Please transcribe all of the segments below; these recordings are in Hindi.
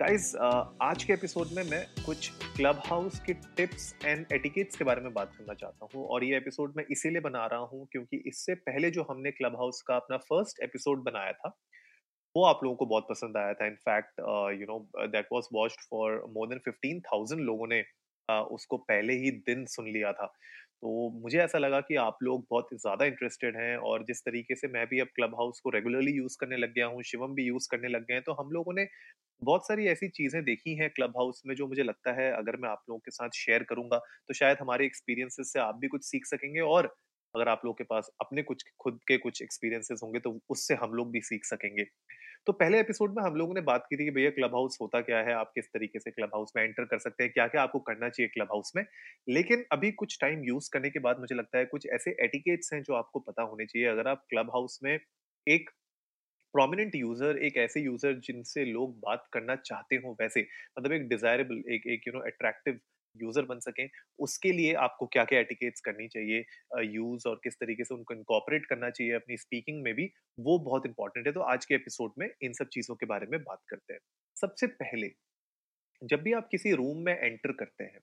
गाइस आज के एपिसोड में मैं कुछ क्लब हाउस के टिप्स एंड एटिकेट्स के बारे में बात करना चाहता हूँ और ये एपिसोड मैं इसीलिए बना रहा हूँ क्योंकि इससे पहले जो हमने क्लब हाउस का अपना फ़र्स्ट एपिसोड बनाया था वो आप लोगों को बहुत पसंद आया था। In fact you know that was watched for more than fifteen thousand लोगों ने uh, उसको पहले ही दिन सुन लिया था। तो मुझे ऐसा लगा कि आप लोग बहुत ज़्यादा इंटरेस्टेड हैं और जिस तरीके से मैं भी अब क्लब हाउस को रेगुलरली यूज़ करने लग गया हूँ, शिवम भी यूज़ करने लग गए हैं तो हम लोगों ने बहुत सारी ऐसी चीज़ें देखी हैं क्लब हाउस में जो मुझे लगता है अगर मैं आप लोगों के साथ शेयर करूँगा तो शायद हमारे एक्सपीरियंसेस से आप भी कुछ सीख सकेंगे और अगर आप लोगों के पास अपने कुछ, खुद के कुछ एक्सपीरियंसेस होंगे तो उससे हम लोग भी सीख सकेंगे। तो पहले एपिसोड में हम लोगों ने बात की थी कि भैया क्लब हाउस होता क्या है? आप किस तरीके से क्लब हाउस में एंटर कर सकते हैं? क्या क्या आपको करना चाहिए क्लब हाउस में? लेकिन अभी कुछ टाइम यूज़ करने के बाद मुझे लगता है कुछ ऐसे एटिकेट्स हैं जो आपको पता होने चाहिए। अगर आप क्लब हाउस में एक प्रोमिनेंट यूज़र एक ऐसे यूज़र जिनसे लोग बात करना चाहते हो वैसे मतलब एक डिजायरेबल एक एक यू नो अट्रैक्टिव यूज़र बन सकें। उसके लिए आपको क्या क्या एटिकेट्स करनी चाहिए यूज़ और किस तरीके से उनको इनकॉपरेट करना चाहिए अपनी स्पीकिंग में भी, वो बहुत इंपॉर्टेंट है। तो आज के एपिसोड में इन सब चीज़ों के बारे में बात करते हैं। सबसे पहले, जब भी आप किसी रूम में एंटर करते हैं,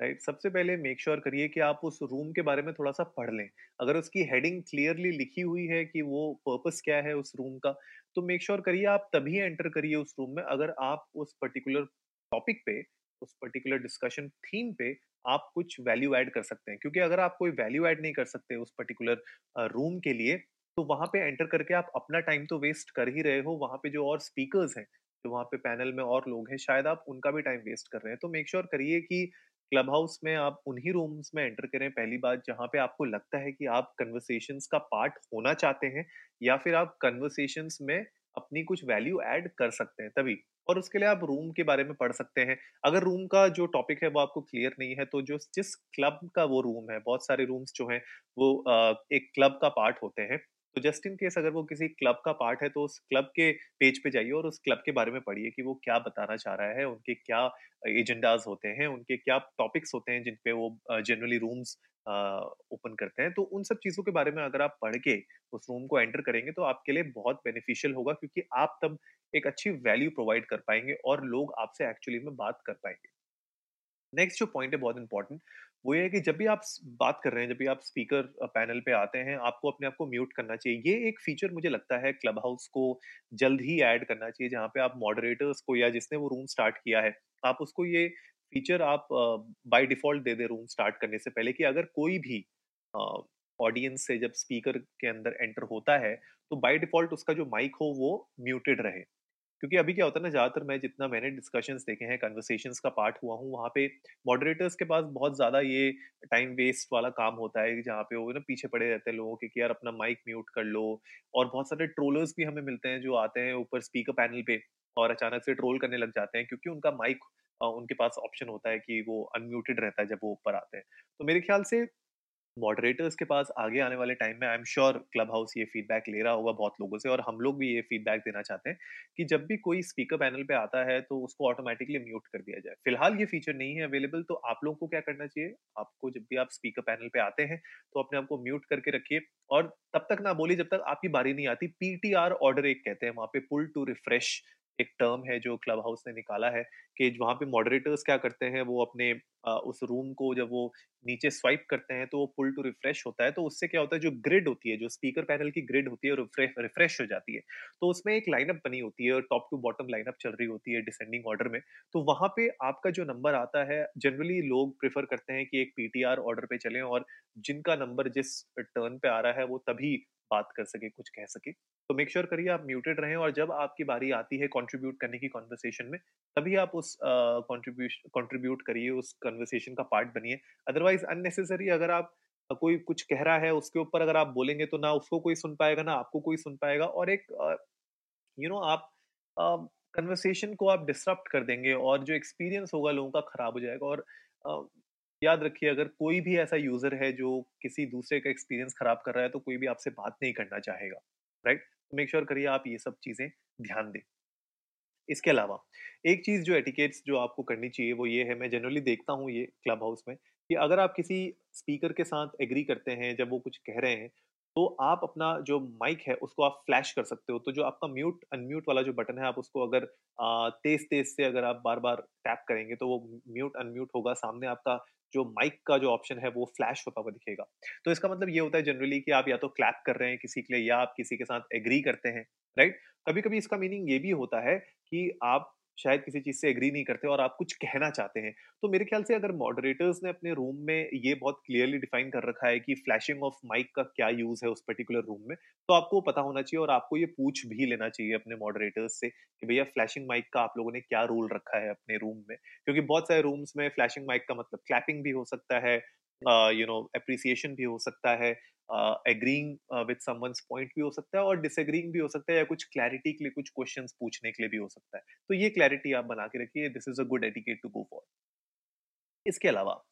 राइट, सबसे पहले मेक श्योर करिए कि आप उस रूम के बारे में थोड़ा सा पढ़ लें। अगर उसकी हेडिंग क्लियरली लिखी हुई है कि वो पर्पस क्या है उस रूम का तो मेक श्योर करिए आप तभी एंटर करिए उस रूम में। अगर आप उस पर्टिकुलर टॉपिक पे उस पर्टिकुलर डिस्कशन थीम पे आप कुछ वैल्यू ऐड कर सकते हैं। क्योंकि अगर आप कोई वैल्यू ऐड नहीं कर सकते उस पर्टिकुलर रूम के लिए तो वहाँ पे एंटर करके आप अपना टाइम तो वेस्ट कर ही रहे हो। वहाँ पे जो और स्पीकर्स हैं, जो वहाँ पे पैनल में और लोग हैं, शायद आप उनका भी टाइम वेस्ट कर रहे हैं। तो मेक श्योर करिए कि क्लब हाउस में आप उन्हीं रूम्स में एंटर करें पहली बात, जहाँ पे आपको लगता है कि आप कन्वर्सेशन का पार्ट होना चाहते हैं, या फिर आप कन्वर्सेशन में अपनी कुछ वैल्यू ऐड कर सकते हैं तभी। और उसके लिए आप रूम के बारे में पढ़ सकते हैं। अगर रूम का जो टॉपिक है वो आपको क्लियर नहीं है तो जो जिस क्लब का वो रूम है, बहुत सारे रूम्स जो हैं, वो एक क्लब का पार्ट होते हैं। तो जस्ट इन केस अगर वो किसी क्लब का पार्ट है तो उस क्लब के पेज पे जाइए और उस क्लब के बारे में पढ़िए कि वो क्या बताना चाह रहा है, उनके क्या एजेंडाज होते हैं, उनके क्या टॉपिक्स होते हैं, जिन पे वो जनरली रूम्स ओपन करते हैं। तो उन सब चीज़ों के बारे में अगर आप पढ़ के उस रूम को एंटर करेंगे तो आपके लिए बहुत बेनिफिशियल होगा, क्योंकि आप तब एक अच्छी वैल्यू प्रोवाइड कर पाएँगे और लोग आपसे एक्चुअली में बात कर पाएँगे। नेक्स्ट जो पॉइंट है, बहुत इंपॉर्टेंट वो ये है कि जब भी आप बात कर रहे हैं, जब भी आप स्पीकर पैनल पे आते हैं, आपको अपने आप को म्यूट करना चाहिए। ये एक फीचर मुझे लगता है क्लब हाउस को जल्द ही ऐड करना चाहिए, जहाँ पे आप मॉडरेटर्स को या जिसने वो रूम स्टार्ट किया है, आप उसको ये फीचर आप बाय डिफ़ॉल्ट दे दे रूम स्टार्ट करने से पहले कि अगर कोई भी ऑडियंस से जब स्पीकर के अंदर एंटर होता है तो बाय डिफ़ॉल्ट उसका जो माइक हो वो म्यूटेड रहे। क्योंकि अभी क्या होता है ना, ज़्यादातर मैं जितना मैंने डिस्कशंस देखे हैं कन्वर्सेशंस का पार्ट हुआ हूँ, वहाँ पे मॉडरेटर्स के पास बहुत ज़्यादा ये टाइम वेस्ट वाला काम होता है, जहाँ पे वो ना पीछे पड़े रहते हैं लोगों के कि यार अपना माइक म्यूट कर लो और बहुत सारे ट्रोलर्स भी हमें मिलते हैं जो आते हैं ऊपर स्पीकर पैनल पे और अचानक से ट्रोल करने लग जाते हैं क्योंकि उनका माइक उनके पास ऑप्शन होता है कि वो अनम्यूटेड रहता है जब वो ऊपर आते हैं। तो मेरे ख्याल से मॉडरेटर्स के पास आगे आने वाले टाइम में I am sure Clubhouse ये फीडबैक ले रहा होगा बहुत लोगों से और हम लोग भी ये फीडबैक देना चाहते हैं कि जब भी कोई स्पीकर पैनल पे आता है तो उसको ऑटोमेटिकली म्यूट कर दिया जाए। फ़िलहाल ये फीचर नहीं है अवेलेबल तो आप लोगों को क्या करना चाहिए? आपको जब भी आप स्पीकर पैनल पे आते हैं तो अपने आप को म्यूट करके रखिए और तब तक ना बोलिए जब तक आपकी बारी नहीं आती। पीटीआर ऑर्डर एक कहते हैं, वहाँ पे पुल टू रिफ्रेश एक टर्म है जो क्लब हाउस ने निकाला है कि वहाँ पे मॉडरेटर्स क्या करते हैं वो अपने आ, उस रूम को जब वो नीचे स्वाइप करते हैं तो वो पुल टू रिफ्रेश होता है तो उससे क्या होता है जो ग्रिड होती है जो स्पीकर पैनल की ग्रिड होती है रिफ्रेश रिफ्रेश हो जाती है। तो उसमें एक लाइनअप बनी होती है और टॉप टू बॉटम लाइनअप चल रही होती है डिसेंडिंग ऑर्डर में। तो वहाँ पे आपका जो नंबर आता है जनरली लोग प्रेफर करते हैं कि एक पीटीआर ऑर्डर पे चलें और जिनका नंबर जिस टर्न पे आ रहा है वो तभी बात कर सके, कुछ कह सके। तो मेक श्योर करिए आप म्यूटेड रहें और जब आपकी बारी आती है कंट्रीब्यूट करने की कॉन्वर्सेशन में, तभी आप उस कंट्रीब्यूशन कंट्रीब्यूट करिए, उस कन्वर्सेशन का पार्ट बनिए। अदरवाइज़ अननेसेसरी अगर आप कोई कुछ कह रहा है, उसके ऊपर अगर आप बोलेंगे तो ना उसको कोई सुन पाएगा, ना आपको कोई सुन पाएगा और एक यू नो आप कन्वर्सेशन को आप डिस्टर्ब कर देंगे और जो एक्सपीरियंस होगा लोगों का खराब हो जाएगा और याद रखिए, अगर कोई भी ऐसा यूज़र है जो किसी दूसरे का एक्सपीरियंस खराब कर रहा है तो कोई भी आपसे बात नहीं करना चाहेगा, राइट? मेक श्योर करिए आप ये सब चीज़ें ध्यान दें। इसके अलावा, एक चीज़ जो एटिकेट्स जो आपको करनी चाहिए, वो ये है, मैं जनरली देखता हूँ ये क्लब हाउस में, कि अगर आप किसी स्पीकर के साथ एग्री करते हैं, जब वो कुछ कह रहे हैं तो आप अपना जो माइक है, उसको आप फ्लैश कर सकते हो तो जो आपका म्यूट, अनम्यूट वाला जो बटन है, आप उसको अगर तेज तेज से अगर आप बार बार टैप करेंगे तो वो म्यूट, अनम्यूट होगा, सामने आपका जो माइक का जो ऑप्शन है, वो फ्लैश होता हुआ दिखेगा। तो इसका मतलब ये होता है जनरली कि आप या तो क्लैप कर रहे हैं किसी के लिए या आप किसी के साथ एग्री करते हैं राइट कभी कभी इसका मीनिंग ये भी होता है कि आप शायद किसी चीज़ से एग्री नहीं करते और आप कुछ कहना चाहते हैं। तो मेरे ख्याल से अगर मॉडरेटर्स ने अपने रूम में ये बहुत क्लियरली डिफाइन कर रखा है कि फ्लैशिंग ऑफ़ माइक का क्या यूज़ है उस पर्टिकुलर रूम में तो आपको पता होना चाहिए और आपको ये पूछ भी लेना चाहिए अपने मॉडरेटर्स से कि भैया फ्लैशिंग माइक का आप लोगों ने क्या रूल रखा है अपने रूम में? क्योंकि बहुत सारे रूम्स में फ्लैशिंग माइक का मतलब क्लैपिंग भी हो सकता है यू नो अप्रिसिएशन भी हो सकता है एग्रीइंग विद समवंस पॉइंट भी हो सकता है और डिसएग्रीइंग भी हो सकता है या कुछ क्लैरिटी के लिए कुछ क्वेश्चंस पूछने के लिए भी हो सकता है। तो ये क्लैरिटी आप बना के रखिए this is a good etiquette to go for इसके अलावा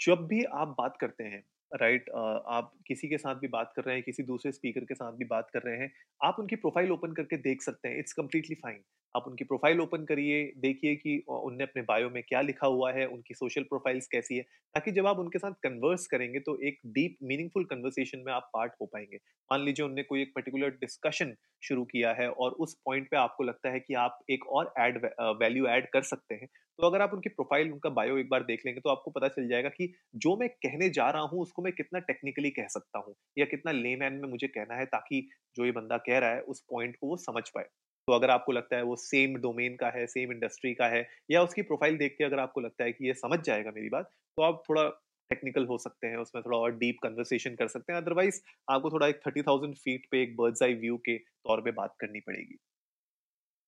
जब भी आप बात करते हैं राइट right, uh, आप किसी के साथ भी बात कर रहे हैं किसी दूसरे स्पीकर के साथ भी बात कर रहे हैं आप उनकी प्रोफ़ाइल ओपन करके देख सकते हैं इट्स कम्प्लीटली फाइन आप उनकी प्रोफ़ाइल ओपन करिए, देखिए कि उनने अपने बायो में क्या लिखा हुआ है, उनकी सोशल प्रोफाइल्स कैसी है, ताकि जब आप उनके साथ कन्वर्स करेंगे तो एक डीप, मीनिंगफुल कन्वर्सेशन में आप पार्ट हो पाएँगे। मान लीजिए उनने कोई एक पर्टिकुलर डिस्कशन शुरू किया है और उस पॉइंट पे आपको लगता है कि आप एक और एड वैल्यू ऐड कर सकते हैं तो अगर आप उनकी प्रोफ़ाइल, उनका बायो एक बार देख लेंगे तो आपको पता चल जाएगा कि जो मैं कहने जा रहा हूँ, उसको मैं कितना टेक्निकली कह सकता हूँ या कितना लेमैन में मुझे कहना है ताकि जो ये बंदा कह रहा है उस पॉइंट को वो समझ पाए। तो अगर आपको लगता है वो सेम डोमेन का है सेम इंडस्ट्री का है, या उसकी प्रोफ़ाइल देख के अगर आपको लगता है कि ये समझ जाएगा मेरी बात तो आप थोड़ा टेक्निकल हो सकते हैं, उसमें थोड़ा और डीप कन्वर्सेशन कर सकते हैं। अदरवाइज़ आपको थोड़ा एक थर्टी थाउज़ेंड फीट पे एक बर्ड्स आई व्यू के तौर पे बात करनी पड़ेगी।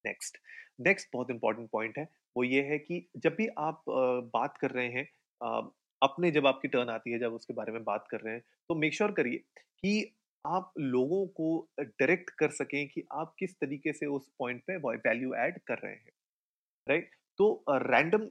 नेक्स्ट नेक्स्ट बहुत इंपॉर्टेंट पॉइंट है, वो ये है कि जब भी आप बात कर रहे हैं अपने जब आपकी टर्न आती है, जब उसके बारे में बात कर रहे हैं तो मेक श्योर करिए कि आप लोगों को डायरेक्ट कर सकें कि आप किस तरीके से उस पॉइंट पे वैल्यू ऐड कर रहे हैं, राइट? तो रैंडम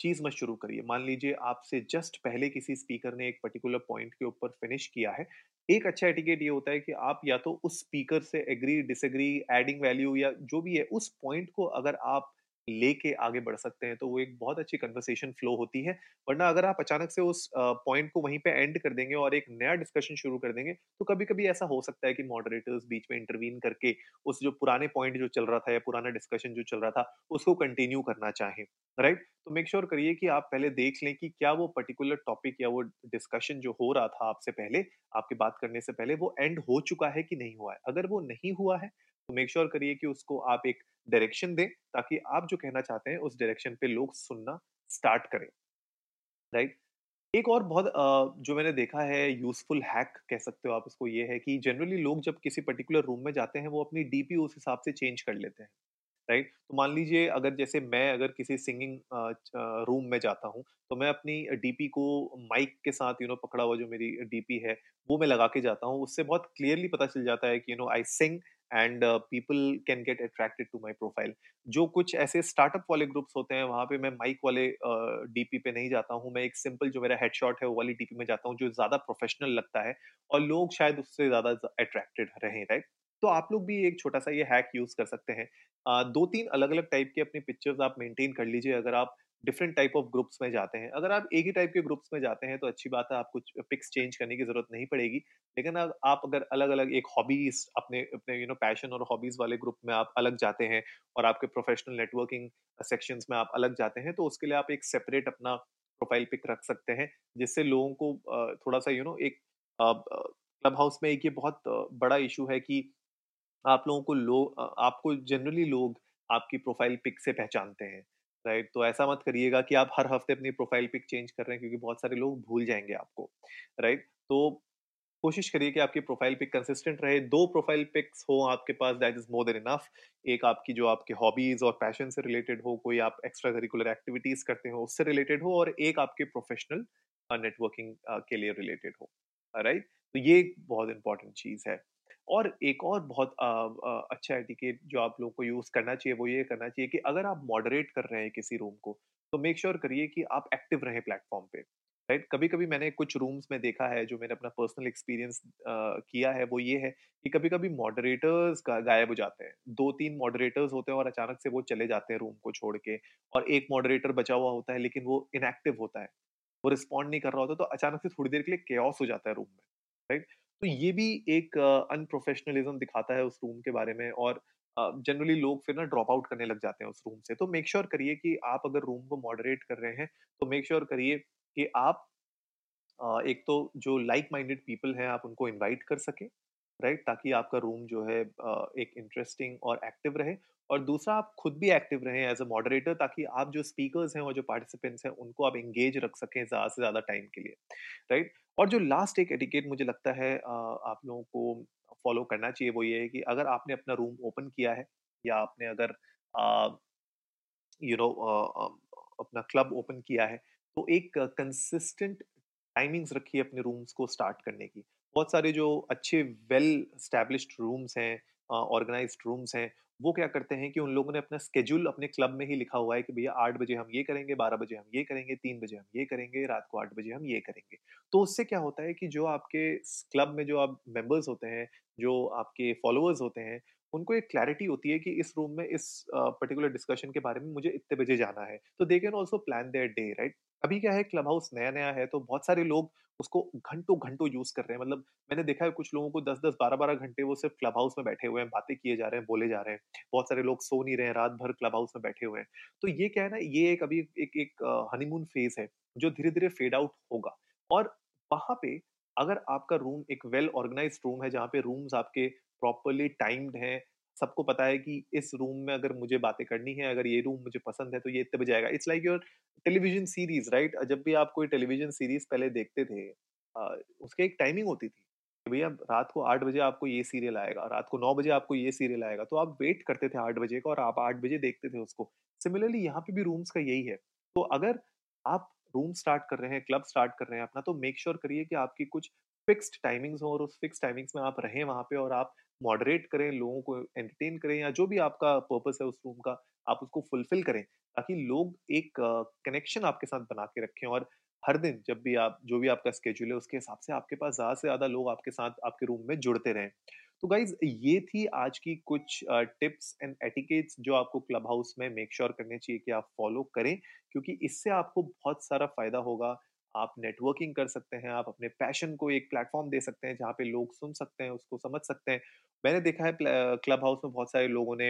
चीज़ मत शुरू करिए। मान लीजिए आपसे जस्ट पहले किसी स्पीकर ने एक पर्टिकुलर पॉइंट के ऊपर फिनिश किया है। एक अच्छा एटिकेट ये होता है कि आप या तो उस स्पीकर से एग्री, डिसएग्री एडिंग वैल्यू या जो भी है, उस पॉइंट को अगर आप लेके आगे बढ़ सकते हैं तो वो एक बहुत अच्छी कन्वर्सेशन फ्लो होती है। वरना अगर आप अचानक से उस पॉइंट को वहीं पे एंड कर देंगे और एक नया डिस्कशन शुरू कर देंगे तो कभी कभी ऐसा हो सकता है कि मॉडरेटर्स बीच में इंटरवीन करके उस जो पुराने पॉइंट जो चल रहा था या पुराना डिस्कशन जो चल रहा था, उसको कंटिन्यू करना चाहें राइट तो मेक श्योर करिए कि आप पहले देख लें कि क्या वो पर्टिकुलर टॉपिक या वो डिस्कशन जो हो रहा था आपसे पहले, आपके बात करने से पहले वो एंड हो चुका है कि नहीं हुआ है? अगर वो नहीं हुआ है तो मेक श्योर करिए कि उसको आप एक डायरेक्शन दें, ताकि आप जो कहना चाहते हैं, उस डायरेक्शन पे लोग सुनना स्टार्ट करें। राइट एक और बहुत जो मैंने देखा है यूजफुल हैक कह सकते हो आप इसको ये है कि जनरली लोग जब किसी पर्टिकुलर रूम में जाते हैं, वो अपनी डीपी उस हिसाब से चेंज कर लेते हैं। राइट तो मान लीजिए अगर जैसे मैं अगर किसी सिंगिंग रूम में जाता हूँ तो मैं अपनी डीपी को माइक के साथ यू नो पकड़ा हुआ जो मेरी डीपी है, वो मैं लगा के जाता हूँ। उससे बहुत क्लियरली पता चल जाता है कि you know I sing and people can get attracted to my profile जो कुछ ऐसे स्टार्टअप वाले ग्रुप्स होते हैं वहाँ पे मैं माइक वाले डीपी uh, पे नहीं जाता हूँ। मैं एक सिंपल जो मेरा हेडशॉट है वो वाली डीपी में जाता हूँ जो ज़्यादा प्रोफेशनल लगता है और लोग शायद उससे ज़्यादा अट्रैक्टेड रहे राइट तो आप लोग भी एक छोटा सा ये हैक यूज़ कर सकते हैं। uh, दो तीन अलग अलग टाइप के अपनी पिक्चर्स आप मेंटेन कर लीजिए। अगर आप डिफरेंट टाइप ऑफ़ ग्रुप्स में जाते हैं। अगर आप एक ही टाइप के ग्रुप्स में जाते हैं तो अच्छी बात है, आप कुछ पिक्स चेंज करने की ज़रूरत नहीं पड़ेगी। लेकिन आप अगर अलग अलग एक हॉबीज अपने अपने यू नो पैशन और हॉबीज वाले ग्रुप में आप अलग जाते हैं और आपके प्रोफेशनल नेटवर्किंग सेक्शंस में आप अलग जाते हैं तो उसके लिए आप एक सेपरेट अपना प्रोफ़ाइल पिक रख सकते हैं, जिससे लोगों को थोड़ा सा यू नो एक क्लब हाउस में एक ये बहुत बड़ा इशू है कि आप लोगों को लोग आपको जनरली लोग आपकी प्रोफ़ाइल पिक से पहचानते हैं। राइट तो ऐसा मत करिएगा कि आप हर हफ़्ते अपनी प्रोफ़ाइल पिक चेंज कर रहे हैं, क्योंकि बहुत सारे लोग भूल जाएँगे आपको राइट तो कोशिश करिए कि आपकी प्रोफ़ाइल पिक कंसिस्टेंट रहे। दो प्रोफ़ाइल पिक्स हो आपके पास that is more than enough एक आपकी जो आपके हॉबीज और पैशन से रिलेटेड हो, कोई आप एक्स्ट्रा करिकुलर एक्टिविटीज़ करते हो, उससे रिलेटेड हो, और एक आपके प्रोफेशनल नेटवर्किंग के लिए रिलेटेड हो राइट तो ये बहुत इंपॉर्टेंट चीज़ है। और एक और बहुत आ, आ, अच्छा एटिकेट जो आप लोगों को यूज़ करना चाहिए वो ये करना चाहिए कि अगर आप मॉडरेट कर रहे हैं किसी रूम को तो मेक श्योर करिए कि आप एक्टिव रहें प्लेटफॉर्म पे राइट right? कभी कभी मैंने कुछ रूम्स में देखा है जो मैंने अपना पर्सनल एक्सपीरियंस किया है वो ये है कि कभी कभी मॉडरेटर्स गायब हो जाते हैं दो तीन मॉडरेटर्स होते हैं और अचानक से वो चले जाते हैं रूम को छोड़ के और एक मॉडरेटर बचा हुआ होता है लेकिन वो इनएक्टिव होता है वो रिस्पॉन्ड नहीं कर रहा होता तो अचानक से थोड़ी देर के लिए केस हो जाता है रूम में राइट तो ये भी एक अनप्रोफेशनलिज्म दिखाता है उस रूम के बारे में और जनरली लोग फिर ना ड्रॉप आउट करने लग जाते हैं उस रूम से। तो मेक श्योर करिए कि आप अगर रूम को मॉडरेट कर रहे हैं तो मेक श्योर करिए कि आप एक तो जो लाइक माइंडेड पीपल हैं, आप उनको इनवाइट कर सकें राइट ताकि आपका रूम जो है एक इंटरेस्टिंग और एक्टिव रहे। और दूसरा, आप खुद भी एक्टिव रहें एज अ मॉडरेटर ताकि आप जो स्पीकर्स हैं और जो पार्टिसिपेंट्स हैं, उनको आप एंगेज रख सकें ज़्यादा से ज़्यादा टाइम के लिए राइट और जो लास्ट एक एटिकेट मुझे लगता है आप लोगों को फॉलो करना चाहिए वो ये है कि अगर आपने अपना रूम ओपन किया है या आपने अगर यू नो अपना क्लब ओपन किया है तो एक कंसिस्टेंट टाइमिंग्स रखिए अपने रूम्स को स्टार्ट करने की। बहुत सारे जो अच्छे वेल स्टैब्लिश्ड रूम्स हैं ऑर्गेनाइज्ड रूम्स हैं, वो क्या करते हैं कि उन लोगों ने अपना स्केड्यूल अपने क्लब में ही लिखा हुआ है कि भैया आठ बजे हम ये करेंगे, बारह बजे हम ये करेंगे, तीन बजे हम ये करेंगे, रात को आठ बजे हम ये करेंगे। तो उससे क्या होता है कि जो आपके क्लब में जो आप मेंबर्स होते हैं, जो आपके फॉलोअर्स होते हैं, उनको एक क्लैरिटी होती है कि इस रूम में इस पर्टिकुलर डिस्कशन के बारे में मुझे इतने बजे जाना है। तो they can also plan their day, right? अभी क्या है, क्लब हाउस नया नया है तो बहुत सारे लोग उसको घंटों घंटों यूज़ कर रहे हैं। मतलब मैंने देखा है कुछ लोगों को दस दस बारह बारह घंटे वो सिर्फ़ क्लब हाउस में बैठे हुए हैं, बातें किए जा रहे हैं, बोले जा रहे हैं। बहुत सारे लोग सो नहीं रहे हैं, रात भर क्लब हाउस में बैठे हुए हैं। तो ये क्या है ना, ये एक अभी एक एक हनीमून फ़ेज़ है, जो धीरे धीरे फेड आउट होगा। और वहाँ पे अगर आपका रूम एक वेल ऑर्गेनाइज रूम है, जहाँ पे रूम्स आपके प्रॉपरली टाइम्ड हैं सबको पता है कि इस रूम में अगर मुझे बातें करनी है, अगर ये रूम मुझे पसंद है तो ये इतने बजे it's like your television series, right? जब भी आप कोई टेलीविज़न सीरीज़ पहले देखते थे उसके एक टाइमिंग होती थी भैया रात को आठ बजे आपको ये सीरियल आएगा, रात को नौ बजे आपको ये सीरियल आएगा तो आप वेट करते थे आठ बजे का और आप आठ बजे देखते थे उसको। सिमिलरली यहाँ पे भी रूम्स का यही है। तो अगर आप रूम स्टार्ट कर रहे हैं, क्लब स्टार्ट कर रहे हैं अपना तो मेक श्योर करिए कि आपकी कुछ फिक्स्ड टाइमिंग्स हो और उस फिक्स टाइमिंग्स में आप रहें वहाँ पे और आप मॉडरेट करें, लोगों को एंटरटेन करें या जो भी आपका पर्पस है उस रूम का, आप उसको फुलफिल करें, ताकि लोग एक कनेक्शन आपके साथ बना के रखें और हर दिन जब भी आप, जो भी आपका स्केड्यूल है उसके हिसाब से आपके पास ज़्यादा से ज़्यादा लोग आपके साथ, आपके रूम में जुड़ते रहें। तो गाइज़ ये थी आज की कुछ टिप्स एंड एटिकेट्स जो आपको क्लब हाउस में मेक श्योर sure करने चाहिए कि आप फॉलो करें, क्योंकि इससे आपको बहुत सारा फ़ायदा होगा। आप नेटवर्किंग कर सकते हैं, आप अपने पैशन को एक प्लेटफॉर्म दे सकते हैं, जहाँ पे लोग सुन सकते हैं, उसको समझ सकते हैं। मैंने देखा है क्लब हाउस में बहुत सारे लोगों ने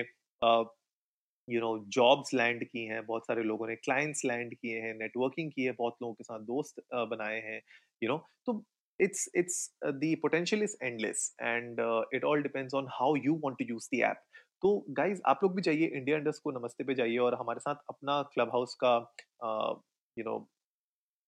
यू नो जॉब्स लैंड की हैं, बहुत सारे लोगों ने क्लाइंट्स लैंड किए हैं नेटवर्किंग की है, बहुत लोगों के साथ दोस्त बनाए हैं यू नो तो it's it's the potential is endless and it all depends on how you want to use the app तो गाइज़ आप लोग भी जाइए इंडिया इंडस्ट को नमस्ते पे जाइए और हमारे साथ अपना क्लब हाउस का यू नो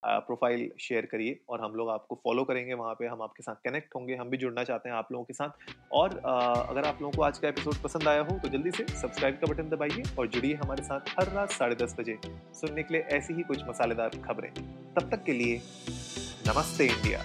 प्रोफ़ाइल शेयर करिए और हम लोग आपको फॉलो करेंगे वहाँ पे, हम आपके साथ कनेक्ट होंगे, हम भी जुड़ना चाहते हैं आप लोगों के साथ। और अगर आप लोगों को आज का एपिसोड पसंद आया हो तो जल्दी से सब्सक्राइब का बटन दबाइए और जुड़िए हमारे साथ हर रात साढ़े दस बजे सुनने के लिए ऐसी ही कुछ मसालेदार खबरें। तब तक के लिए नमस्ते इंडिया।